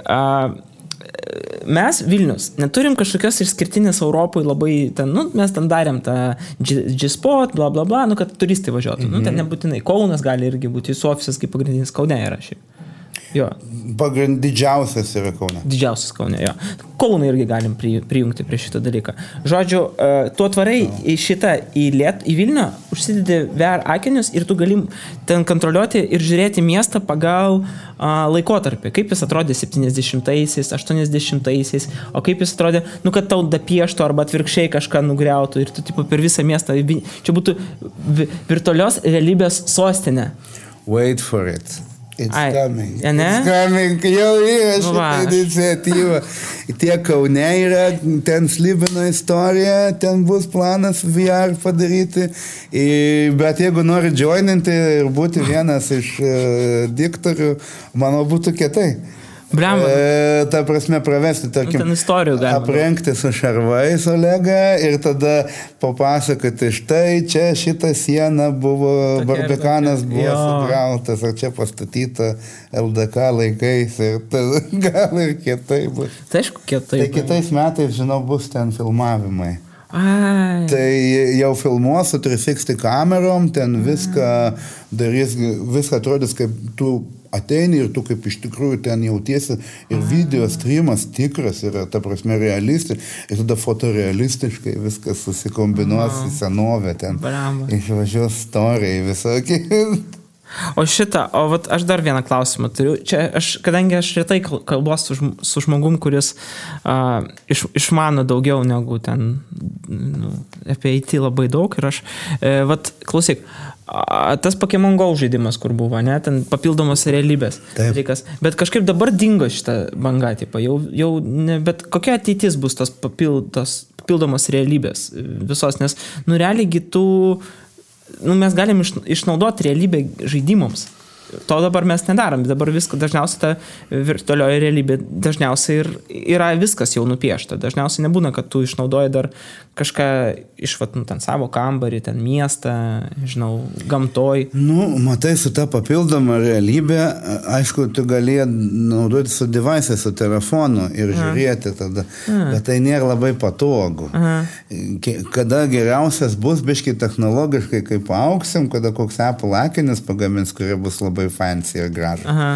mes Vilnius neturim kažkokios išskirtinės Europoje labai ten, nu, mes ten darėm tą G-spot, bla bla bla, nu, kad turistai važiuotų. Nu, Mhm. ten nebūtinai. Kaunas gali irgi būti, jūsų ofisas kaip pagrindinis Kaune yra šiaip. Jo, pagrind didžiausias yra Kaune. didžiausias Kaune, jo. Kauną irgi galim pri, prijungti prie šito dalyką. Žodžiu, e, tu atvarai į šitą, į, Liet, į Vilnių, užsidedi VR akinius ir tu gali ten kontroliuoti ir žiūrėti miestą pagal a, laikotarpį. Kaip jis atrodė 70-aisiais, 80-aisiais, o kaip jis atrodė, nu, kad tau dapieštų arba atvirkščiai kažką nugriautų ir tu tipo, per visą miestą. Čia būtų vi- virtualios realybės sostinė. Wait for it. It's Ai, coming. a ne? It's coming. Jau yra Nu va, šitą iniciatyvą. Tiek Kaune yra, ten slibino istorija, ten bus planas VR padaryti. I- Bet jeigu nori joininti ir būti vienas iš uh, diktorių, manau, būtų kietai. Bliam. E, ta prasme, pravesti, tarkim, Nu, ten istorijų galima aprengti su šarvais Olega ir tada papasakoti, štai čia šita siena buvo, Tokia ir barbikanas tokia. buvo Jo. sugriautas, ar čia pastatyta LDK laikais ir ta, (laughs) gal ir kietai bus. Tai aišku, kietai. Tai kitais metais, žinau, bus ten filmavimai. Ai. Tai jau filmuos su 360 kamerom, ten viską darys, viską atrodys, kaip tu ateini ir tu kaip iš tikrųjų ten jautiesi ir video streamas tikras yra, ta prasme, realistiškai ir tada fotorealistiškai viskas susikombinuos į senovę ten. Blemba. Išvažiuos storiai visokie. O šitą, o vat aš dar vieną klausimą turiu. Čia aš, kadangi aš retai kal- kalbuosi su, žm- su žmogum, kuris uh, iš, išmano daugiau negu ten, nu, apie IT labai daug ir aš, e, vat, klausyk, a, tas Pokemon Go žaidimas, kur buvo, ne, ten papildomos realybės Taip. Bet kažkaip dabar dingo šitą bangą, tipo, jau, jau ne, bet kokia ateitis bus tos papildos, papildomos realybės visos, nes, nu, realiai tu nu, mes galim iš, išnaudoti realybę žaidimams. To dabar mes nedarom, dabar viskas dažniausiai ta virtualioji realybė dažniausiai ir yra viskas jau nupiešta. Dažniausiai nebūna, kad tu išnaudoji dar kažką iš, vat, nu, ten savo kambarį, ten miestą, žinau, gamtoj. Nu, matai, su ta papildoma realybė, aišku, tu gali naudoti su device, su telefonu ir žiūrėti tada, bet tai nėra labai patogu. Ke- Kada geriausias bus, biškai technologiškai, kai paauksim, kada koks Apple akinis pagamins, kurie bus labai fancy ir gražus. Aha.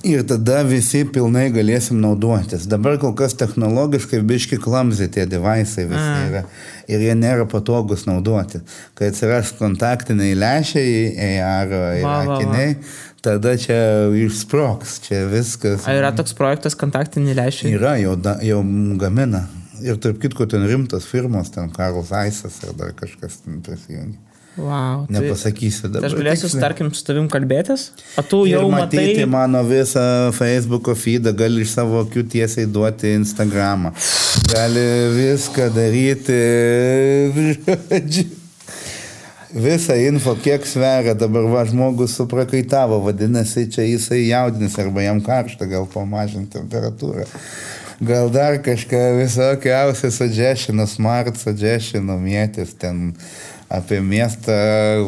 Ir tada visi pilnai galėsim naudotis. Dabar kol kas technologiškai biški klamzi tie devaisai visi A. yra. Ir jie nėra patogus naudoti. Kai atsiras kontaktiniai lešiai, AR akiniai, tada čia išsproks, čia viskas. Ar yra toks projektas kontaktinį lęšį? Yra, jau, da, jau gamina. Ir tarp kitko ten rimtos firmos, ten Karls Aisas ar dar kažkas prisijungia. Wow, tai, Nepasakysiu tai dabar. aš galėsiu, tiksliai. tarkim, su tavim kalbėtis, o tu jau ir matyti matai... mano visą Facebook'o feedą, gali iš savo akių tiesiai duoti Instagramą. Gali viską daryti. (laughs) Visą info, kiek sveria dabar va žmogus suprakaitavo, vadinasi, čia jisai jaudinis arba jam karšta, gal pamažinti temperatūrą. Gal dar kažką visokiausią suggestionų, smart suggestionų mėtis ten apie miestą,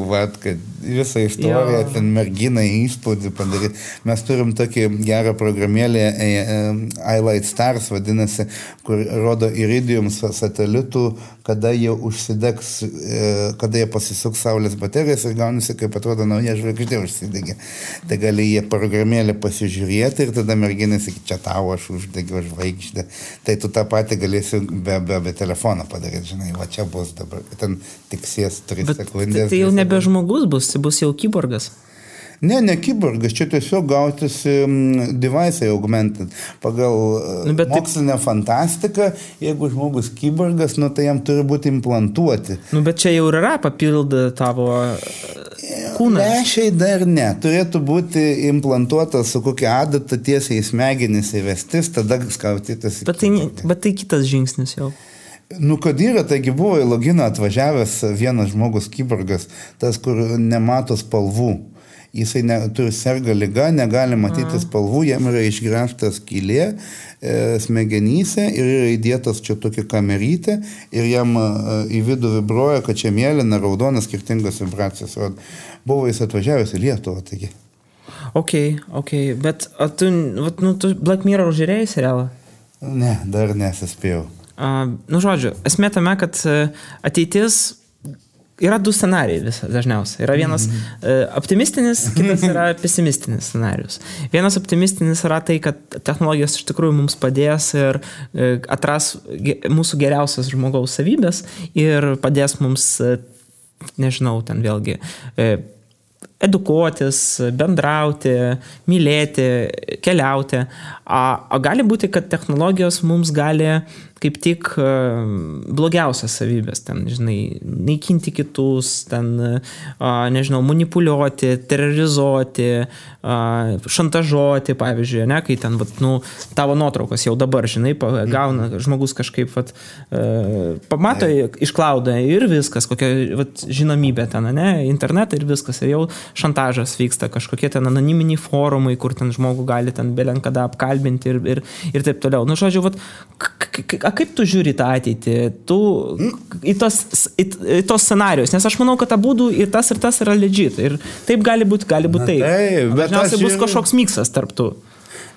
vat, kad visą istoriją, Jo. ten merginai įspūdį padaryti. Mes turim tokį gerą programėlę, e, e, iLight Stars vadinasi, kur rodo iridium sa- satelitų, kada jie užsidegs, e, kada jie pasisuks saulės baterijas ir gaunasi, kaip atrodo nauja žvaigždė užsidegė. Tai gali jie programėlę pasižiūrėti ir tada merginai sakyti, čia tavo aš uždegiau žvaigždę. Tai tu tą patį galėsi be, be, be telefono padaryti, žinai, va čia bus dabar, ten tiksės 3 Bet tai, sekundės. tai jau nebe žmogus bus, tai bus jau kyborgas. Ne, ne kiborgas, čia tiesiog gautis um, device augmented. Pagal Nu, bet tai- mokslinę fantastiką, jeigu žmogus kiborgas, nu, tai jam turi būti implantuoti. Nu, bet čia jau yra papilda tavo e, kūną. Lešiai dar ne. Turėtų būti implantuotas su kokia adata tiesiai į smegenis įvestis, tada skautytas. Bet tai, bet tai kitas žingsnis jau. Nu, kad yra, taigi buvo į loginą atvažiavęs vienas žmogus kiborgas, tas, kur nemato spalvų. jisai ne, turi serga lyga, negali matyti spalvų, jam yra išgręžtas kilė e, smegenyse ir yra įdėtas čia tokia kamerytė ir jam e, į vidų vibruoja, kad čia mėlyna, raudona, skirtingos vibracijos. Rod. Buvo jis atvažiavęs į Lietuvą, taigi. Ok, ok, bet o tu, vat, nu, tu Black Mirror žiūrėjai serialą? Ne, dar nesispėjau. Uh, nu, žodžiu, esmė tame, kad uh, ateitis yra du scenarijai vis, dažniausiai. Yra vienas uh, optimistinis, kitas (laughs) yra pesimistinis scenarius. Vienas optimistinis yra tai, kad technologijos iš tikrųjų mums padės ir uh, atras mūsų geriausias žmogaus savybės ir padės mums, uh, nežinau, ten vėlgi. Uh, edukuotis, bendrauti, mylėti, keliauti. O, o gali būti, kad technologijos mums gali kaip tik e, blogiausias savybės, ten, žinai, naikinti kitus, ten, nežinau, manipuliuoti, terrorizuoti, šantažuoti, pavyzdžiui, ne, kai ten, vat, nu, tavo nuotraukos jau dabar, žinai, gauna žmogus kažkaip, vat, e, pamato išklaudą ir viskas, kokia vat, žinomybė ten, ne, internetą ir viskas, ir jau šantažas vyksta, kažkokie ten anoniminiai forumai, kur ten žmogų gali ten belen kada apkalbinti ir, ir, ir taip toliau. Nu, žodžiu, vat, kaip tu žiūri tą ateitį, tu į tos, į, į tos scenarius, nes aš manau, kad abu ir tas ir tas yra legit. Ir taip gali būti, gali būti taip. Taip, bet Dažniausiai bus žiūriu- kažkoks miksas tarptų.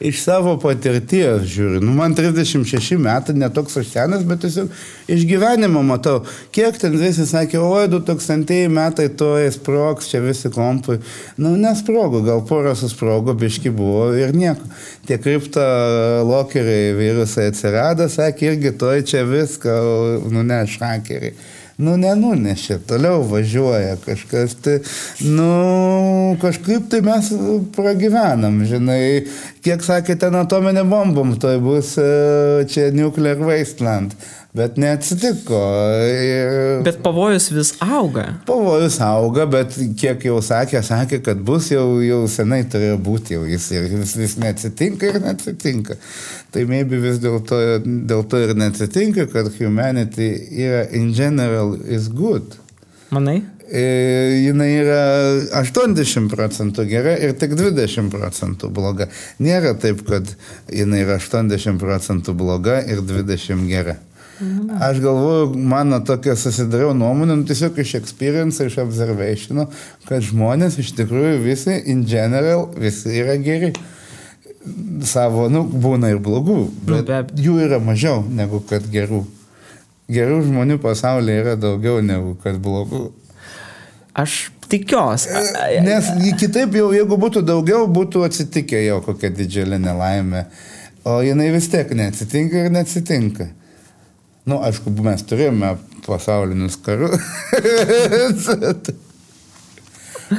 Iš savo patirties žiūriu, nu man 36 metai, netoks aš senas, bet tiesiog iš gyvenimo matau, kiek ten visi sakė, oi, 2000 metai to įsproks, čia visi kompai. Nu, nesprogo, gal porą susprogo, biški buvo ir nieko. Tie kripto lokeriai virusai atsirado, sakė, irgi toj čia viską, nu ne, šakeriai. Nu, nenunešė, toliau važiuoja kažkas, tai, nu, kažkaip tai mes pragyvenam, žinai, kiek sakė, ten atominė bombom, tai bus e, čia nuclear wasteland, bet neatsitiko. Bet pavojus vis auga. Pavojus auga, bet kiek jau sakė, sakė, kad bus jau, jau senai turėjo būti, jau jis ir vis, neatsitinka ir neatsitinka. Tai maybe vis dėlto dėl to ir neatsitinka, kad humanity yra in general is good. Manai? E, jinai yra 80 procentų gera ir tik 20 procentų bloga. Nėra taip, kad jinai yra 80 procentų bloga ir 20 gera. Aš galvoju, mano tokia susidariau nuomonė, nu, tiesiog iš experience, iš observation, kad žmonės iš tikrųjų visi, in general, visi yra geri. Savo, nu, būna ir blogų, bet be jų yra mažiau negu kad gerų. Gerų žmonių pasaulyje yra daugiau negu kad blogų. Aš tikiuosi. A- Nes kitaip jau, jeigu būtų daugiau, būtų atsitikę jau kokia didžiulė nelaimė. O jinai vis tiek neatsitinka ir neatsitinka. Nu, aišku, mes turėjome pasaulinius karus.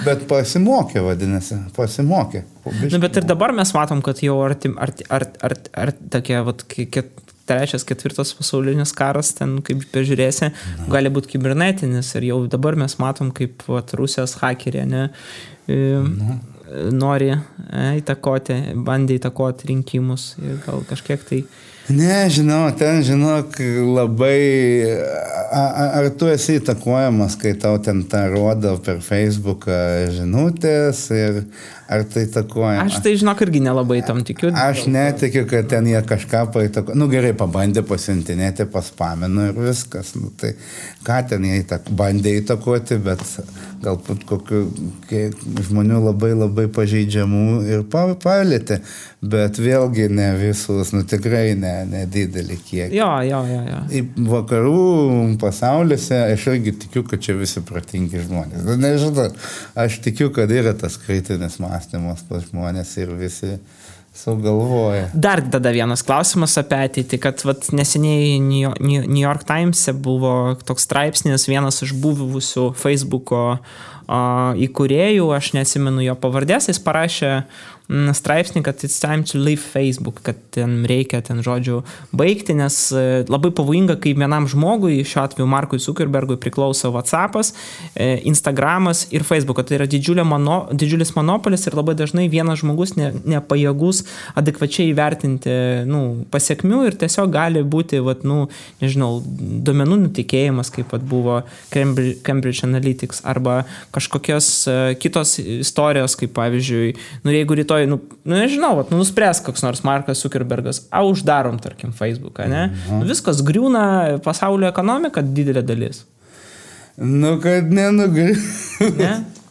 Bet pasimokė, vadinasi, pasimokė. Po Nu, bet ir dabar mes matom, kad jau arti, arti, arti, arti, arti tokie, vat, ke- ket, trečias, ketvirtas pasaulinis karas, ten kaip bežiūrėsi, gali būti kibernetinis ir jau dabar mes matom, kaip vat, Rusijos hakeriai ne, e, nori e, įtakoti, bandė įtakoti rinkimus ir gal kažkiek tai... Ne, žinau, ten, žinok, labai. a- Ar tu esi įtakojamas, kai tau ten tą rodo per Facebooką žinutės ir ar tai įtakoja? Aš tai žinok irgi nelabai tam tikiu. Aš netikiu, kad ten jie kažką paitako. Nu gerai, pabandė pasiuntinėti, paspamino ir viskas. Nu, tai ką ten jie įtak... bandė įtakoti, bet galbūt kiek žmonių labai labai pažeidžiamų ir pa- palėtė. Bet vėlgi ne visus, nu tikrai ne, nedidelį kiekį. Jo, jo, jo, jo. Į vakarų pasauliuose aš irgi tikiu, kad čia visi protingi žmonės. Nu, nežinau, aš tikiu, kad yra tas kritinis mąstymas pas žmonės ir visi sugalvoja. Dar tada vienas klausimas apie ateitį, kad vat, neseniai New Yo- New New York Times buvo toks straipsnis, vienas iš buvusių Facebook'o įkūrėjų, aš neatsimenu jo pavardės, jis parašė straipsnį, kad it's time to leave Facebook, kad ten reikia ten žodžiu baigti, nes e, labai pavojinga, kai vienam žmogui, šiuo atveju Markui Zuckerbergui priklauso WhatsApp'as, e, Instagram'as ir Facebook'as. Tai yra didžiulė mono, didžiulis monopolis ir labai dažnai vienas žmogus ne, nepajėgus adekvačiai įvertinti nu, pasiekmių ir tiesiog gali būti, vat, nu, nežinau, duomenų nutikėjimas, kaip vat, buvo Cambridge, Analytics arba kažkokios uh, kitos istorijos, kaip pavyzdžiui, nu, jeigu rytoj, nu, nu nežinau, vat, nu, nuspręs koks nors Markas Zuckerbergas, a uždarom, tarkim, Facebooką, ne? Mhm. Nu, viskas griūna pasaulio ekonomika didelė dalis. Nu, kad nenugriūna. Ne? (laughs)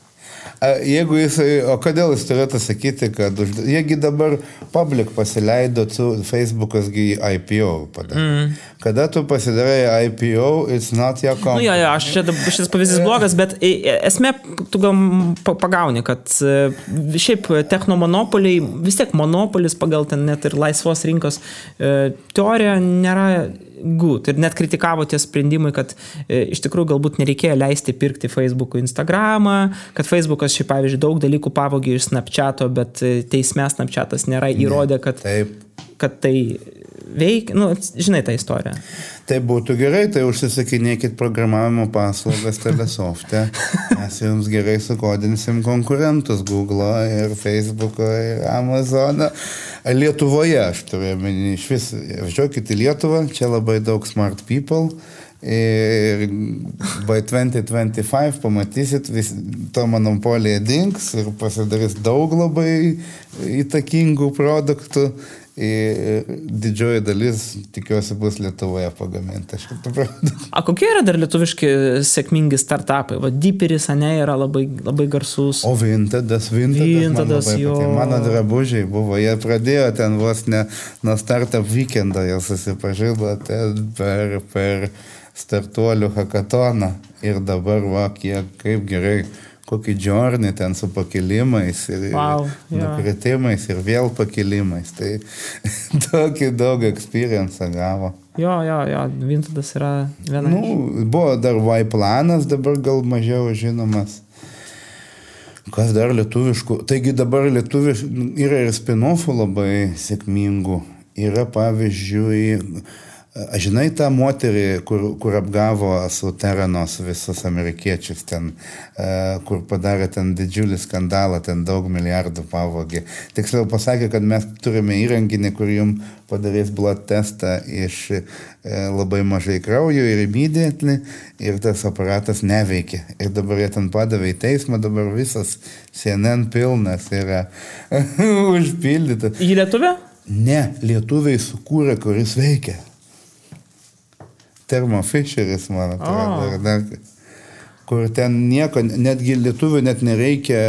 Jeigu jisai, o kodėl jis turėtų sakyti, kad jiegi dabar public pasileido, tu, Facebookas gi IPO padarė. Mm. Kada tu pasidarai IPO, it's not your company. Nu, jo, jo, aš čia, šis pavyzdys blogas, bet esmė, tu gal pagauni, kad e, šiaip technomonopoliai, vis tiek monopolis pagal ten net ir laisvos rinkos e, teoriją nėra good. Ir net kritikavo tie sprendimai, kad e, iš tikrųjų galbūt nereikėjo leisti pirkti Facebook'o Instagramą, kad Facebook'as šiaip pavyzdžiui daug dalykų pavogė iš Snapchat'o, bet e, teisme Snapchat'as nėra įrodę, kad, Taip. kad tai veikia, nu, žinai tą istoriją. Tai būtų gerai, tai užsisakinėkit programavimo paslaugas Telesoft'e. Mes jums gerai sukodinsim konkurentus Google ir Facebook ir Amazon. Lietuvoje, aš turiu omeny, iš vis, važiuokit į Lietuvą, čia labai daug smart people. Ir by 2025 pamatysit, vis, to monopolija dinks ir pasidarys daug labai įtakingų produktų didžioji dalis, tikiuosi, bus Lietuvoje pagaminta. A kokie yra dar lietuviški sėkmingi startupai? Va, Diperis, ne, yra labai, labai garsus. O Vintadas, Vintadas. Vintadas, jo. Patė. Mano drabužiai buvo, jie pradėjo ten vos ne nuo startup weekendo, jie susipažino ten per, per startuolių hakatoną. Ir dabar, va, kiek, kaip gerai kokį džornį ten su pakilimais ir, wow, nukritimais ir vėl pakilimais. Tai (laughs) tokį daug experience gavo. Jo, jo, jo, Vintadas yra vienas. Nu, buvo dar Y planas, dabar gal mažiau žinomas. Kas dar lietuviškų? Taigi dabar lietuviškų yra ir spinofų labai sėkmingų. Yra pavyzdžiui, Aš žinai tą moterį, kur, kur apgavo su Teranos visus amerikiečius ten, kur padarė ten didžiulį skandalą, ten daug milijardų pavogė. Tiksliau pasakė, kad mes turime įrenginį, kur jums padarys blood testą iš labai mažai kraujo ir immediately ir tas aparatas neveikia. Ir dabar jie ten padavė į teismą, dabar visas CNN pilnas yra (laughs) užpildytas. Į lietuvę? Ne, lietuviai sukūrė, kuris veikia. Termo Fischeris, man atrodo, oh. dar, kur ten nieko, netgi lietuvių net nereikia,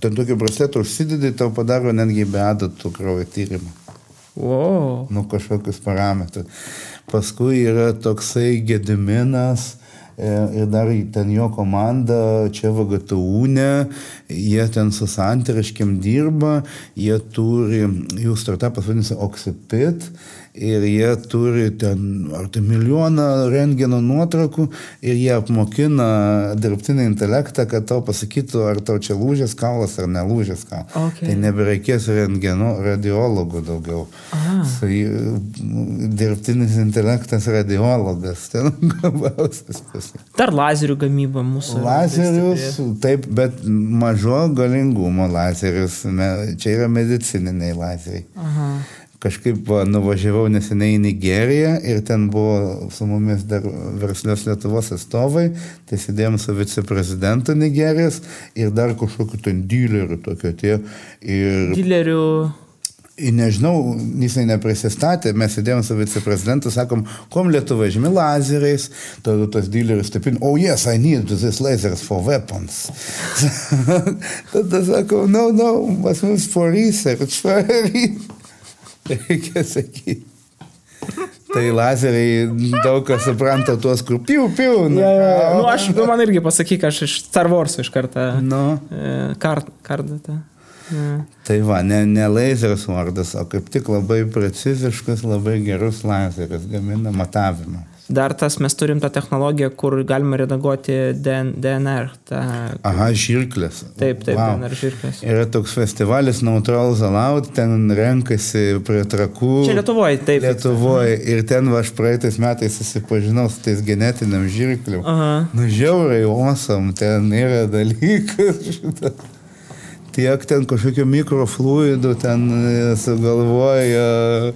ten tokį brasletą užsidedi, tau padaro netgi be adatų kraujo tyrimą. Wow. Nu, kažkokius parametrus. Paskui yra toksai Gediminas, ir dar ten jo komanda, čia VGTU, jie ten su santariškiam dirba, jie turi, jų startupas vadinasi Oxipit ir jie turi ten ar tai milijoną rengeno nuotraukų ir jie apmokina dirbtinį intelektą, kad tau pasakytų, ar tau čia lūžęs kaulas ar nelūžęs kaulas. Okay. Tai nebereikės rengeno radiologų daugiau. Tai dirbtinis intelektas radiologas. Ten gabausias. Dar lazerių gamyba mūsų. Lazerius, taip, bet mažo galingumo lazerius. Čia yra medicininiai lazeriai. Aha kažkaip va, nuvažiavau neseniai į Nigeriją ir ten buvo su mumis dar verslios Lietuvos atstovai, tai sėdėjom su viceprezidentu Nigerijos ir dar kažkokiu ten dileriu tokio tie. Ir... Dilerių. Ir nežinau, jisai neprisistatė, mes sėdėjom su viceprezidentu, sakom, kom Lietuva žymi lazeriais, tada tas dileris taip, oh yes, I need this lasers for weapons. (laughs) tada sakom, no, no, pas mus for research, for research reikia sakyti. Tai lazeriai daug kas supranta tuos, kur piu, piu. Nu, ja, ja, ja. Nu, aš, nu, man irgi pasakyk, aš iš Star Wars iš karto. Nu. Kart, kartą. Ja. Tai va, ne, ne laseris vardas, o kaip tik labai preciziškas, labai gerus laseris gamina matavimą. Dar tas mes turim tą technologiją, kur galima redaguoti DN, DNR. Ta, Aha, žirklės. taip, taip, Vau. DNR žirklės. Yra toks festivalis Neutral Zalaut, ten renkasi prie trakų. Čia Lietuvoje, taip. Lietuvoje. Ir ten va, aš praeitais metais susipažinau su tais genetiniam žirkliu. Aha. Nu, žiaurai, osam, ten yra dalykas šitas. Tiek ten kažkokio mikrofluidų, ten e, sugalvoja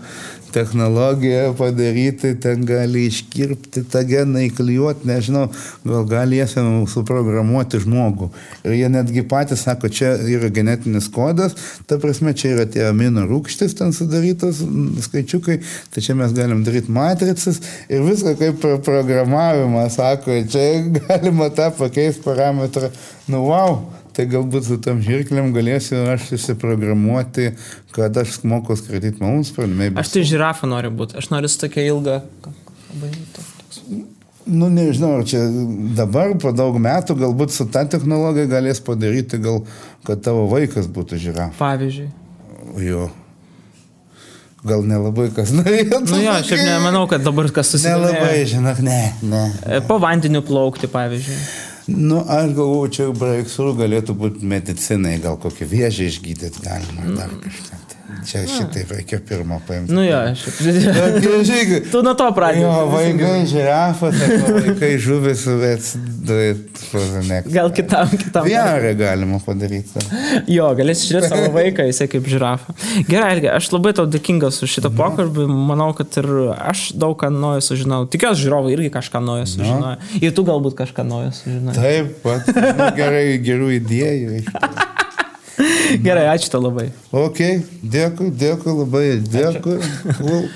technologiją padaryti, ten gali iškirpti tą geną, įklijuoti, nežinau, gal galėsim suprogramuoti žmogų. Ir jie netgi patys sako, čia yra genetinis kodas, ta prasme, čia yra tie amino rūkštis ten sudarytos mm, skaičiukai, tai čia mes galim daryti matricas ir viską kaip pro- programavimą, sako, čia galima tą pakeisti parametrą. Nu, wow, tai galbūt su tam žirkliam galėsiu aš susiprogramuoti, kad aš moku skraidyti mums, maybe. Aš tai žirafa noriu būti. Aš noriu su tokia ilga. Nu, nežinau, ar čia dabar po daug metų galbūt su ta technologija galės padaryti, gal, kad tavo vaikas būtų žirafa. Pavyzdžiui. Jo. Gal nelabai kas (laughs) norėtų. Nu jo, sakai? nemanau, kad dabar kas Nelabai, susidomėjo. žinok, ne, ne. E, Po vandeniu plaukti, pavyzdžiui. Nu, aš galvoju, čia breakthrough galėtų būti medicinai, gal kokį vėžį išgydyti galima, ar dar kažką. Tai Čia šitaip reikia pirmą paimti. Nu jo, aš. (laughs) Žiūrėk, Tu nuo to pradėjai. Jo, vaikai žirafas, vaikai žuvis, bet duit, Gal kitam, kitam. Vierą galima padaryti. (laughs) Jo, galėsi žiūrėti savo vaiką, jisai kaip žirafa. Gerai, Elgi, aš labai tau dėkingas už šitą pokalbį. Manau, kad ir aš daug ką naujo sužinau. Tikiuosi, žiūrovai irgi kažką naujo sužinojo. Ir tu galbūt kažką naujo sužinojai. Taip, pat. Nu, gerai, gerų idėjų. (laughs) Gerai, ačiū tau labai. Ok, dėkui, dėkui labai, dėkui. Cool.